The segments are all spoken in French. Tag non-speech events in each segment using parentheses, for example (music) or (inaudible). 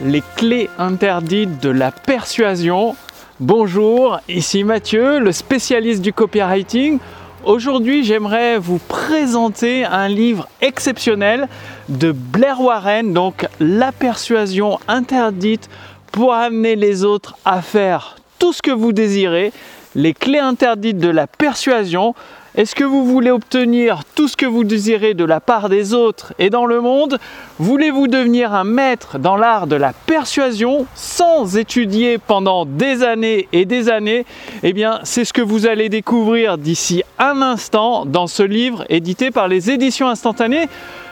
les clés interdites de la persuasion. Bonjour, ici Mathieu, le spécialiste du copywriting. Aujourd'hui, j'aimerais vous présenter un livre exceptionnel de Blair Warren, donc La persuasion interdite pour amener les autres à faire tout ce que vous désirez, les clés interdites de la persuasion. Est-ce que vous voulez obtenir tout ce que vous désirez de la part des autres et dans le monde? Voulez-vous devenir un maître dans l'art de la persuasion sans étudier pendant des années et des années? Eh bien, c'est ce que vous allez découvrir d'ici un instant dans ce livre édité par les éditions instantanées.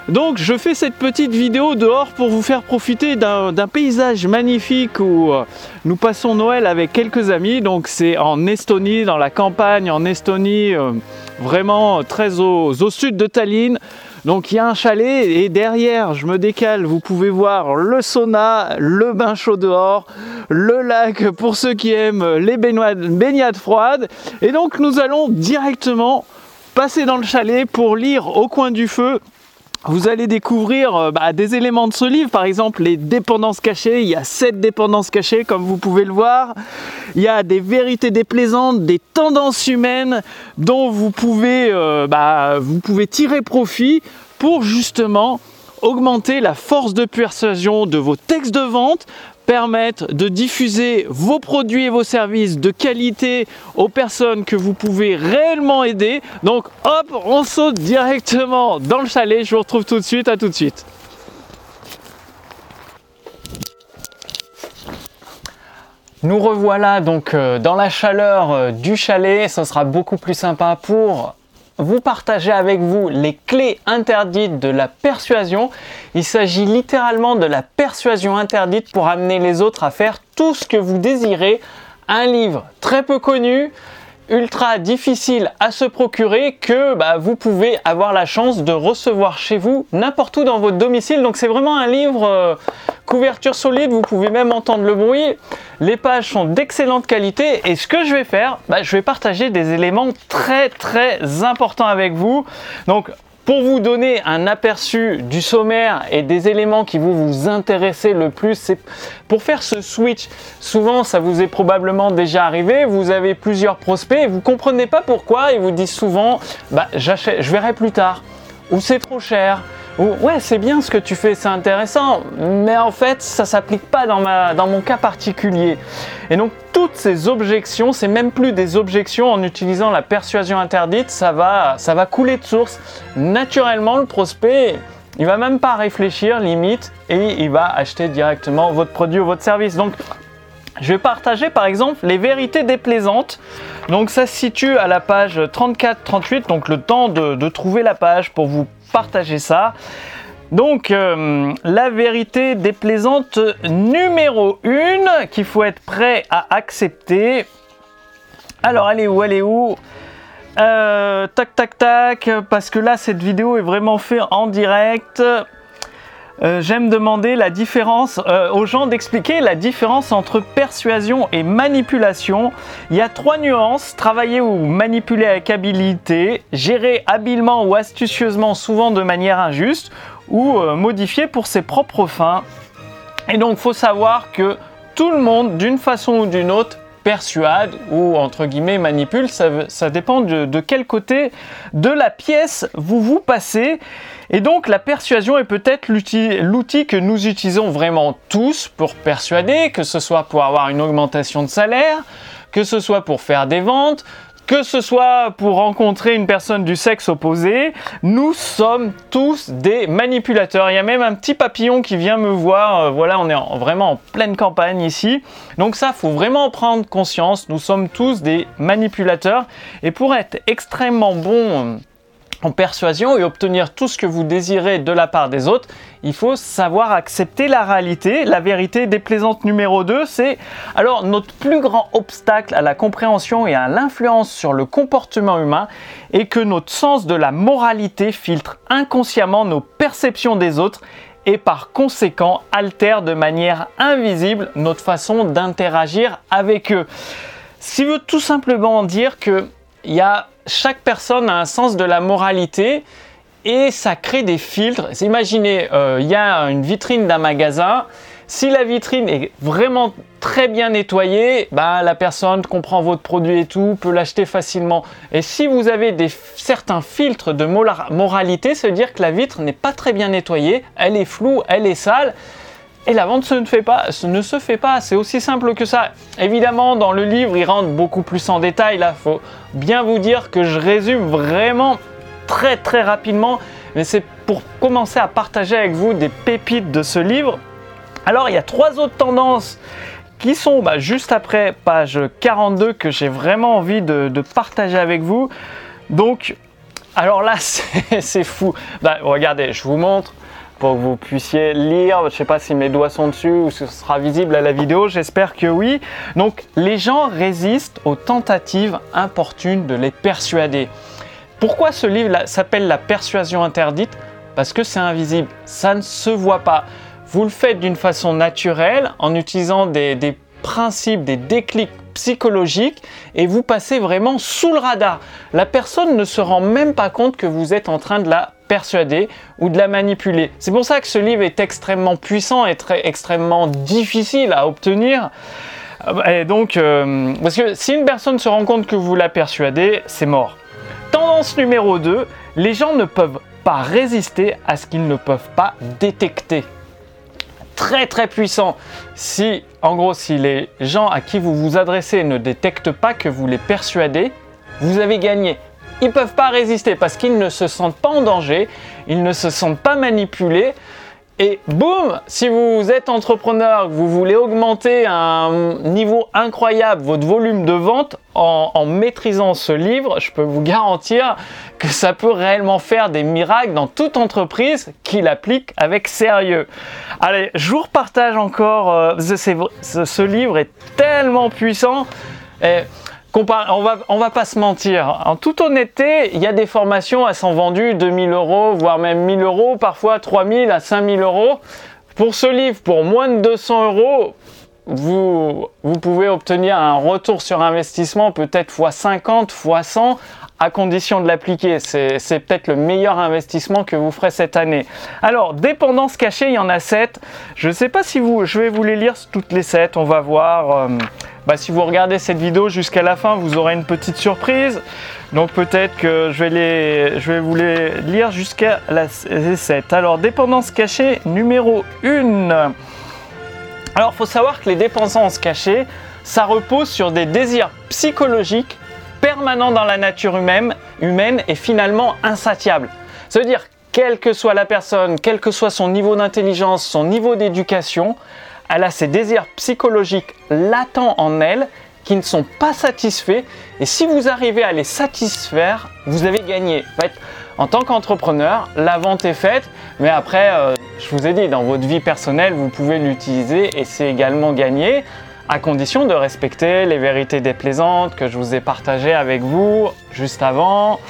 Donc je fais cette petite vidéo dehors pour vous faire profiter d'un paysage magnifique où euh, nous passons Noël avec quelques amis. Donc c'est en Estonie, dans la campagne en Estonie, euh, vraiment très au, sud de Tallinn. Donc il y a un chalet et derrière, je me décale, vous pouvez voir le sauna, le bain chaud dehors, le lac pour ceux qui aiment les baignades froides. Et donc nous allons directement passer dans le chalet pour lire au coin du feu vous allez découvrir euh, bah, des éléments de ce livre, par exemple les dépendances cachées. Il y a sept dépendances cachées, comme vous pouvez le voir. Il y a des vérités déplaisantes, des tendances humaines dont vous pouvez, euh, bah, vous pouvez tirer profit pour justement augmenter la force de persuasion de vos textes de vente, permettre de diffuser vos produits et vos services de qualité aux personnes que vous pouvez réellement aider. Donc hop, on saute directement dans le chalet. Je vous retrouve tout de suite, à tout de suite. Nous revoilà donc euh, dans la chaleur euh, du chalet. Ce sera beaucoup plus sympa pour vous partager avec vous les clés interdites de la persuasion. Il s'agit littéralement de la persuasion interdite pour amener les autres à faire tout ce que vous désirez. Un livre très peu connu, ultra difficile à se procurer que bah, vous pouvez avoir la chance de recevoir chez vous n'importe où dans votre domicile. Donc c'est vraiment un livre euh, couverture solide, vous pouvez même entendre le bruit. Les pages sont d'excellente qualité et ce que je vais faire, bah, je vais partager des éléments très très importants avec vous. Donc pour vous donner un aperçu du sommaire et des éléments qui vont vous intéresser le plus, c'est pour faire ce switch. Souvent, ça vous est probablement déjà arrivé. Vous avez plusieurs prospects et vous comprenez pas pourquoi. Ils vous disent souvent, bah, je verrai plus tard, ou c'est trop cher, ouais, c'est bien ce que tu fais, c'est intéressant, mais en fait, ça s'applique pas dans, ma, dans mon cas particulier. Et donc, toutes ces objections, c'est même plus des objections en utilisant la persuasion interdite, ça va, ça va couler de source. Naturellement, le prospect, il va même pas réfléchir, limite, et il va acheter directement votre produit ou votre service. Donc, je vais partager par exemple les vérités déplaisantes. Donc ça se situe à la page 34-38, donc le temps de, de trouver la page pour vous partager ça. Donc, euh, la vérité déplaisante numéro 1 qu'il faut être prêt à accepter. Alors, est où est où? Euh, Tac, tac, tac. Parce que là, cette vidéo est vraiment faite en direct. Euh, j'aime demander la différence euh, aux gens d'expliquer la différence entre persuasion et manipulation. Il y a trois nuances travailler ou manipuler avec habileté, gérer habilement ou astucieusement, souvent de manière injuste, ou euh, modifier pour ses propres fins. Et donc, il faut savoir que tout le monde, d'une façon ou d'une autre, persuade ou entre guillemets manipule, ça, dépend de, quel côté de la pièce vous vous passez. Et donc la persuasion est peut-être l'outil que nous utilisons vraiment tous pour persuader, que ce soit pour avoir une augmentation de salaire, que ce soit pour faire des ventes, que ce soit pour rencontrer une personne du sexe opposé, nous sommes tous des manipulateurs. Il y a même un petit papillon qui vient me voir. Euh, voilà, on est vraiment en pleine campagne ici. Donc ça, faut vraiment prendre conscience. Nous sommes tous des manipulateurs. Et pour être extrêmement bon en persuasion et obtenir tout ce que vous désirez de la part des autres, il faut savoir accepter la réalité. La vérité déplaisante numéro 2, c'est alors notre plus grand obstacle à la compréhension et à l'influence sur le comportement humain est que notre sens de la moralité filtre inconsciemment nos perceptions des autres et par conséquent altère de manière invisible notre façon d'interagir avec eux. Ce qui veut tout simplement dire que il y a chaque personne a un sens de la moralité et ça crée des filtres. Imaginez, euh, il y a une vitrine d'un magasin. Si la vitrine est vraiment très bien nettoyée, bah, la personne comprend votre produit et tout, peut l'acheter facilement. Et si vous avez certains filtres de moralité, veut dire que la vitre n'est pas très bien nettoyée, elle est floue, elle est sale. Et la vente ne, fait pas, ne se fait pas, c'est aussi simple que ça. Évidemment, dans le livre, il rentre beaucoup plus en détail. Là, faut bien vous dire que je résume vraiment très très rapidement, mais c'est pour commencer à partager avec vous des pépites de ce livre. Alors, il y a trois autres tendances qui sont bah, juste après page 42 que j'ai vraiment envie de, partager avec vous. Donc, alors là, (laughs) c'est fou. Bah, regardez, je vous montre pour que vous puissiez lire. Je ne sais pas si mes doigts sont dessus ou ce sera visible à la vidéo. J'espère que oui. Donc, les gens résistent aux tentatives importunes de les persuader. Pourquoi ce livre s'appelle La persuasion interdite? Parce que c'est invisible. Ça ne se voit pas. Vous le faites d'une façon naturelle en utilisant des, principes, des déclics psychologiques et vous passez vraiment sous le radar. La personne ne se rend même pas compte que vous êtes en train de la persuader ou de la manipuler. C'est pour ça que ce livre est extrêmement puissant et très extrêmement difficile à obtenir. Et donc, euh, parce que si une personne se rend compte que vous la persuadez, c'est mort. Tendance numéro 2, les gens ne peuvent pas résister à ce qu'ils ne peuvent pas détecter très très puissant. Si, en gros, si les gens à qui vous vous adressez ne détectent pas que vous les persuadez, vous avez gagné. Ils peuvent pas résister parce qu'ils ne se sentent pas en danger, ils ne se sentent pas manipulés. Et boum, si vous êtes entrepreneur, vous voulez augmenter un niveau incroyable votre volume de vente en, maîtrisant ce livre, je peux vous garantir que ça peut réellement faire des miracles dans toute entreprise qui l'applique avec sérieux. Allez, je vous repartage encore, euh, ce, livre est tellement puissant. On va, va pas se mentir. En toute honnêteté, il y a des formations, elles sont vendues 2000 euros, voire même 1000 euros, parfois 3000 à 5000 euros. Pour ce livre, pour moins de 200 euros, vous, vous pouvez obtenir un retour sur investissement peut-être x 50, x 100 à condition de l'appliquer. C'est peut-être le meilleur investissement que vous ferez cette année. Alors, dépendance cachée, il y en a 7. Je ne sais pas si vous, je vais vous les lire toutes les 7. On va voir. Euh, bah, si vous regardez cette vidéo jusqu'à la fin, vous aurez une petite surprise. Donc peut-être que je vais, les, je vais vous les lire jusqu'à la 7. Alors, dépendance cachée numéro 1. Alors, faut savoir que les dépendances cachées, ça repose sur des désirs psychologiques permanent dans la nature humaine, humaine et finalement insatiable. Ça veut dire, quelle que soit la personne, quel que soit son niveau d'intelligence, son niveau d'éducation, elle a ses désirs psychologiques latents en elle qui ne sont pas satisfaits. Et si vous arrivez à les satisfaire, vous avez gagné. En, en tant qu'entrepreneur, la vente est faite, mais après, euh, je vous ai dit, dans votre vie personnelle, vous pouvez l'utiliser et c'est également gagné à condition de respecter les vérités déplaisantes que je vous ai partagées avec vous juste avant.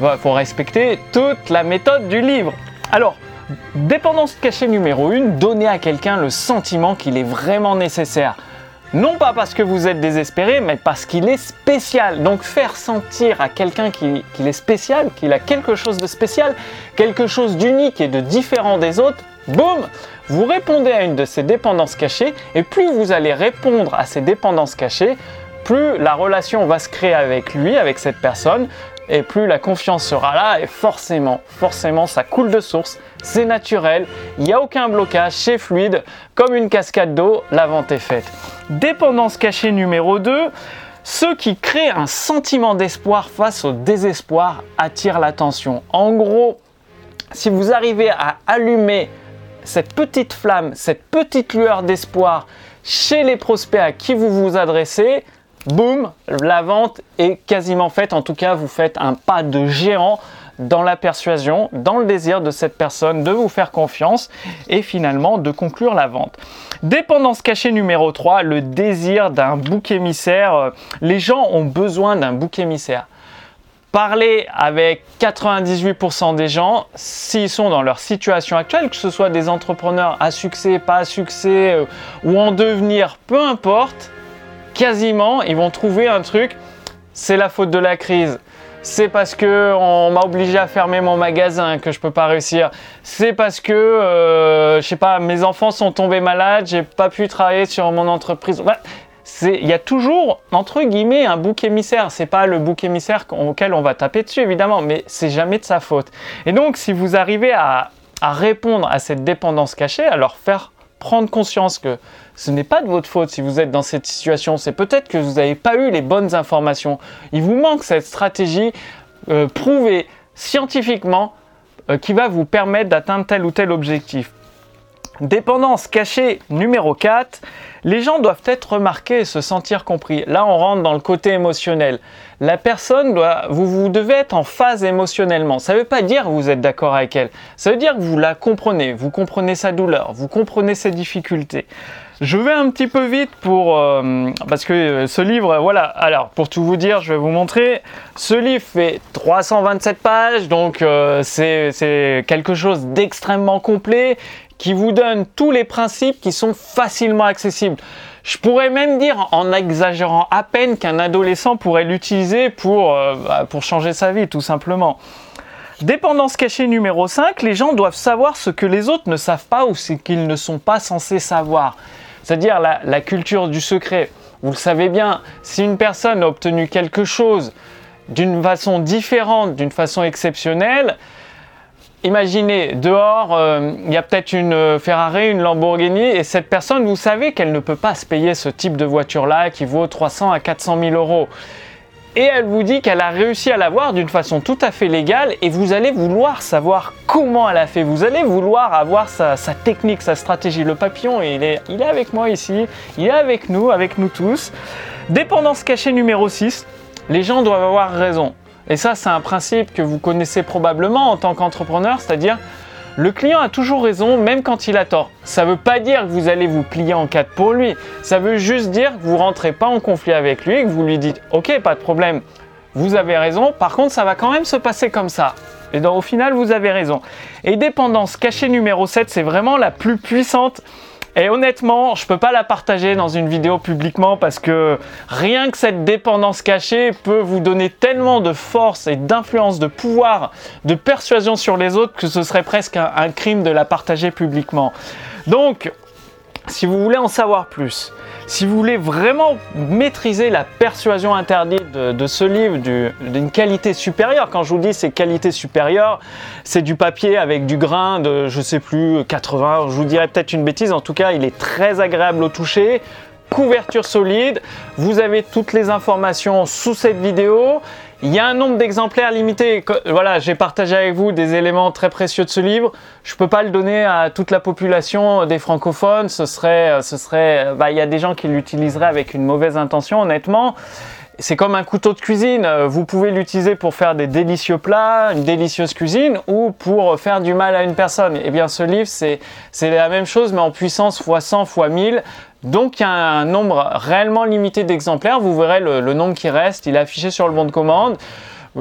Il faut respecter toute la méthode du livre. Alors, dépendance cachée numéro 1, donner à quelqu'un le sentiment qu'il est vraiment nécessaire. Non pas parce que vous êtes désespéré, mais parce qu'il est spécial. Donc faire sentir à quelqu'un qu'il est spécial, qu'il a quelque chose de spécial, quelque chose d'unique et de différent des autres, boum, vous répondez à une de ces dépendances cachées et plus vous allez répondre à ces dépendances cachées, plus la relation va se créer avec lui, avec cette personne, et plus la confiance sera là et forcément, forcément, ça coule de source, c'est naturel, il n'y a aucun blocage, c'est fluide, comme une cascade d'eau, la vente est faite. Dépendance cachée numéro 2, ceux qui créent un sentiment d'espoir face au désespoir attirent l'attention. En gros, si vous arrivez à allumer cette petite flamme, cette petite lueur d'espoir chez les prospects à qui vous vous adressez, boum, la vente est quasiment faite. En tout cas, vous faites un pas de géant dans la persuasion, dans le désir de cette personne de vous faire confiance et finalement de conclure la vente. Dépendance cachée numéro 3, le désir d'un bouc émissaire. Les gens ont besoin d'un bouc émissaire. Parlez avec 98% des gens, s'ils sont dans leur situation actuelle, que ce soit des entrepreneurs à succès, pas à succès, euh, ou en devenir, peu importe, quasiment, ils vont trouver un truc, c'est la faute de la crise, c'est parce que on m'a obligé à fermer mon magasin que je peux pas réussir. C'est parce que, euh, je sais pas, mes enfants sont tombés malades, j'ai pas pu travailler sur mon entreprise. Il y a toujours entre guillemets un bouc émissaire. C'est pas le bouc émissaire auquel on va taper dessus évidemment, mais c'est jamais de sa faute. Et donc, si vous arrivez à, répondre à cette dépendance cachée, leur faire prendre conscience que ce n'est pas de votre faute si vous êtes dans cette situation, c'est peut-être que vous n'avez pas eu les bonnes informations. Il vous manque cette stratégie euh, prouvée scientifiquement euh, qui va vous permettre d'atteindre tel ou tel objectif. Dépendance cachée numéro 4, les gens doivent être remarqués et se sentir compris. Là, on rentre dans le côté émotionnel. La personne doit, vous, vous devez être en phase émotionnellement. Ça ne veut pas dire que vous êtes d'accord avec elle. Ça veut dire que vous la comprenez, vous comprenez sa douleur, vous comprenez ses difficultés. Je vais un petit peu vite pour euh, parce que ce livre, voilà. Alors pour tout vous dire, je vais vous montrer. Ce livre fait 327 pages, donc euh, c'est quelque chose d'extrêmement complet qui vous donne tous les principes qui sont facilement accessibles. Je pourrais même dire, en exagérant à peine, qu'un adolescent pourrait l'utiliser pour, bah, pour changer sa vie, tout simplement. Dépendance cachée numéro 5, les gens doivent savoir ce que les autres ne savent pas ou ce qu'ils ne sont pas censés savoir c'est-à-dire la, culture du secret. Vous le savez bien, si une personne a obtenu quelque chose d'une façon différente, d'une façon exceptionnelle, imaginez, dehors, euh, il y a peut-être une Ferrari, une Lamborghini, et cette personne, vous savez qu'elle ne peut pas se payer ce type de voiture-là qui vaut 300 à 400 000 euros et elle vous dit qu'elle a réussi à l'avoir d'une façon tout à fait légale et vous allez vouloir savoir comment elle a fait. Vous allez vouloir avoir sa, technique, sa stratégie. Le papillon, il il est avec moi ici, il est avec nous, avec nous tous. Dépendance cachée numéro 6, les gens doivent avoir raison. Et ça, c'est un principe que vous connaissez probablement en tant qu'entrepreneur, c'est-à-dire le client a toujours raison, même quand il a tort. Ça ne veut pas dire que vous allez vous plier en quatre pour lui. Ça veut juste dire que vous rentrez pas en conflit avec lui que vous lui dites Ok, pas de problème, vous avez raison. Par contre, ça va quand même se passer comme ça. Et donc, au final, vous avez raison. Et dépendance cachée numéro 7, c'est vraiment la plus puissante et honnêtement, je ne peux pas la partager dans une vidéo publiquement parce que rien que cette dépendance cachée peut vous donner tellement de force et d'influence, de pouvoir, de persuasion sur les autres que ce serait presque un crime de la partager publiquement. Donc, si vous voulez en savoir plus, si vous voulez vraiment maîtriser la persuasion interdite de, ce livre d'une qualité supérieure, quand je vous dis c'est qualité supérieure, c'est du papier avec du grain de, je sais plus, 80, je vous dirais peut-être une bêtise, en tout cas il est très agréable au toucher, couverture solide, vous avez toutes les informations sous cette vidéo, il y a un nombre d'exemplaires limité. Voilà, j'ai partagé avec vous des éléments très précieux de ce livre. Je ne peux pas le donner à toute la population des francophones. Ce serait, ce serait, bah, il y a des gens qui l'utiliseraient avec une mauvaise intention, honnêtement. C'est comme un couteau de cuisine. Vous pouvez l'utiliser pour faire des délicieux plats, une délicieuse cuisine, ou pour faire du mal à une personne. Eh bien, ce livre, c'est la même chose, mais en puissance x 100 x 1000. Donc il y a un nombre réellement limité d'exemplaires. Vous verrez le, nombre qui reste. Il est affiché sur le bon de commande.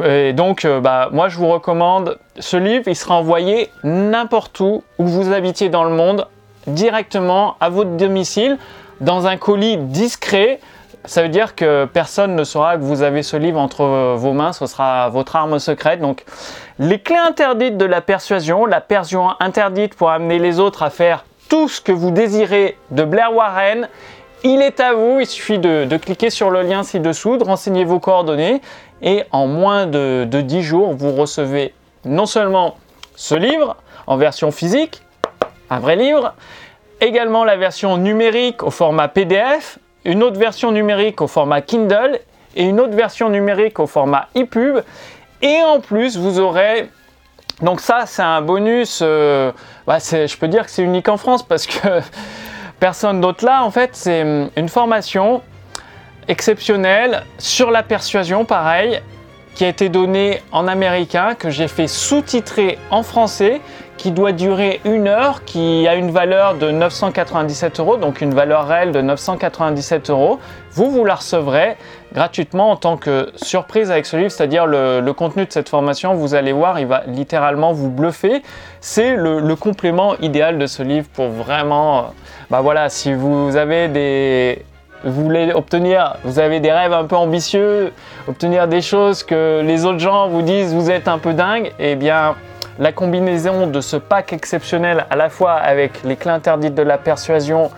Et donc, euh, bah, moi, je vous recommande ce livre. Il sera envoyé n'importe où, où vous habitiez dans le monde, directement à votre domicile, dans un colis discret. Ça veut dire que personne ne saura que vous avez ce livre entre vos mains. Ce sera votre arme secrète. Donc, les clés interdites de la persuasion, la persuasion interdite pour amener les autres à faire tout ce que vous désirez de Blair Warren. Il est à vous, il suffit de, cliquer sur le lien ci-dessous, de renseigner vos coordonnées et en moins de, de 10 jours, vous recevez non seulement ce livre en version physique, un vrai livre, également la version numérique au format PDF, une autre version numérique au format Kindle et une autre version numérique au format ePub. Et en plus, vous aurez donc ça, c'est un bonus, euh, bah, je peux dire que c'est unique en France parce que (laughs) personne d'autre là. En fait, c'est hum, une formation exceptionnelle sur la persuasion, pareil, qui a été donnée en américain, que j'ai fait sous-titrer en français, qui doit durer une heure, qui a une valeur de 997 euros, donc une valeur réelle de 997 euros. Vous, vous la recevrez gratuitement en tant que surprise avec ce livre, c'est-à-dire le, contenu de cette formation, vous allez voir, il va littéralement vous bluffer. C'est le, complément idéal de ce livre pour vraiment, bah voilà, si vous avez des vous voulez obtenir, vous avez des rêves un peu ambitieux, obtenir des choses que les autres gens vous disent vous êtes un peu dingue, eh bien la combinaison de ce pack exceptionnel à la fois avec les clés interdites de la persuasion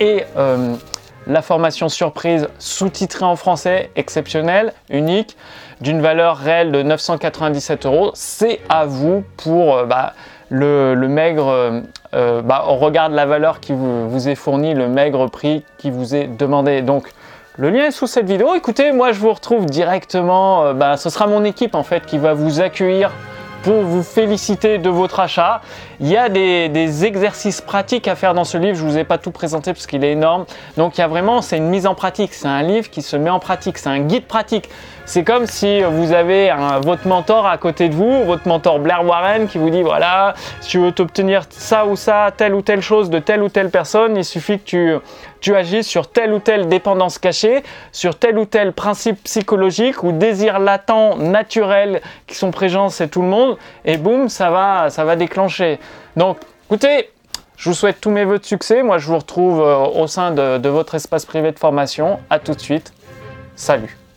et euh, la formation surprise sous-titrée en français, exceptionnelle, unique, d'une valeur réelle de 997 euros, c'est à vous pour euh, bah, le, maigre, euh, bah, on regarde la valeur qui vous, est fournie, le maigre prix qui vous est demandé. Donc le lien est sous cette vidéo. Écoutez, moi je vous retrouve directement, bah, ce sera mon équipe en fait qui va vous accueillir vous féliciter de votre achat. Il y a des, exercices pratiques à faire dans ce livre. Je ne vous ai pas tout présenté parce qu'il est énorme. Donc il y a vraiment, c'est une mise en pratique. C'est un livre qui se met en pratique. C'est un guide pratique. C'est comme si vous avez votre mentor à côté de vous, votre mentor Blair Warren qui vous dit voilà, si tu veux t'obtenir ça ou ça, telle ou telle chose de telle ou telle personne, il suffit que tu, tu agisses sur telle ou telle dépendance cachée, sur tel ou tel principe psychologique ou désir latent, naturel qui sont présents chez tout le monde, et boum, ça va, ça va déclencher. Donc, écoutez, je vous souhaite tous mes voeux de succès. Moi, je vous retrouve euh, au sein de, de votre espace privé de formation. À tout de suite. Salut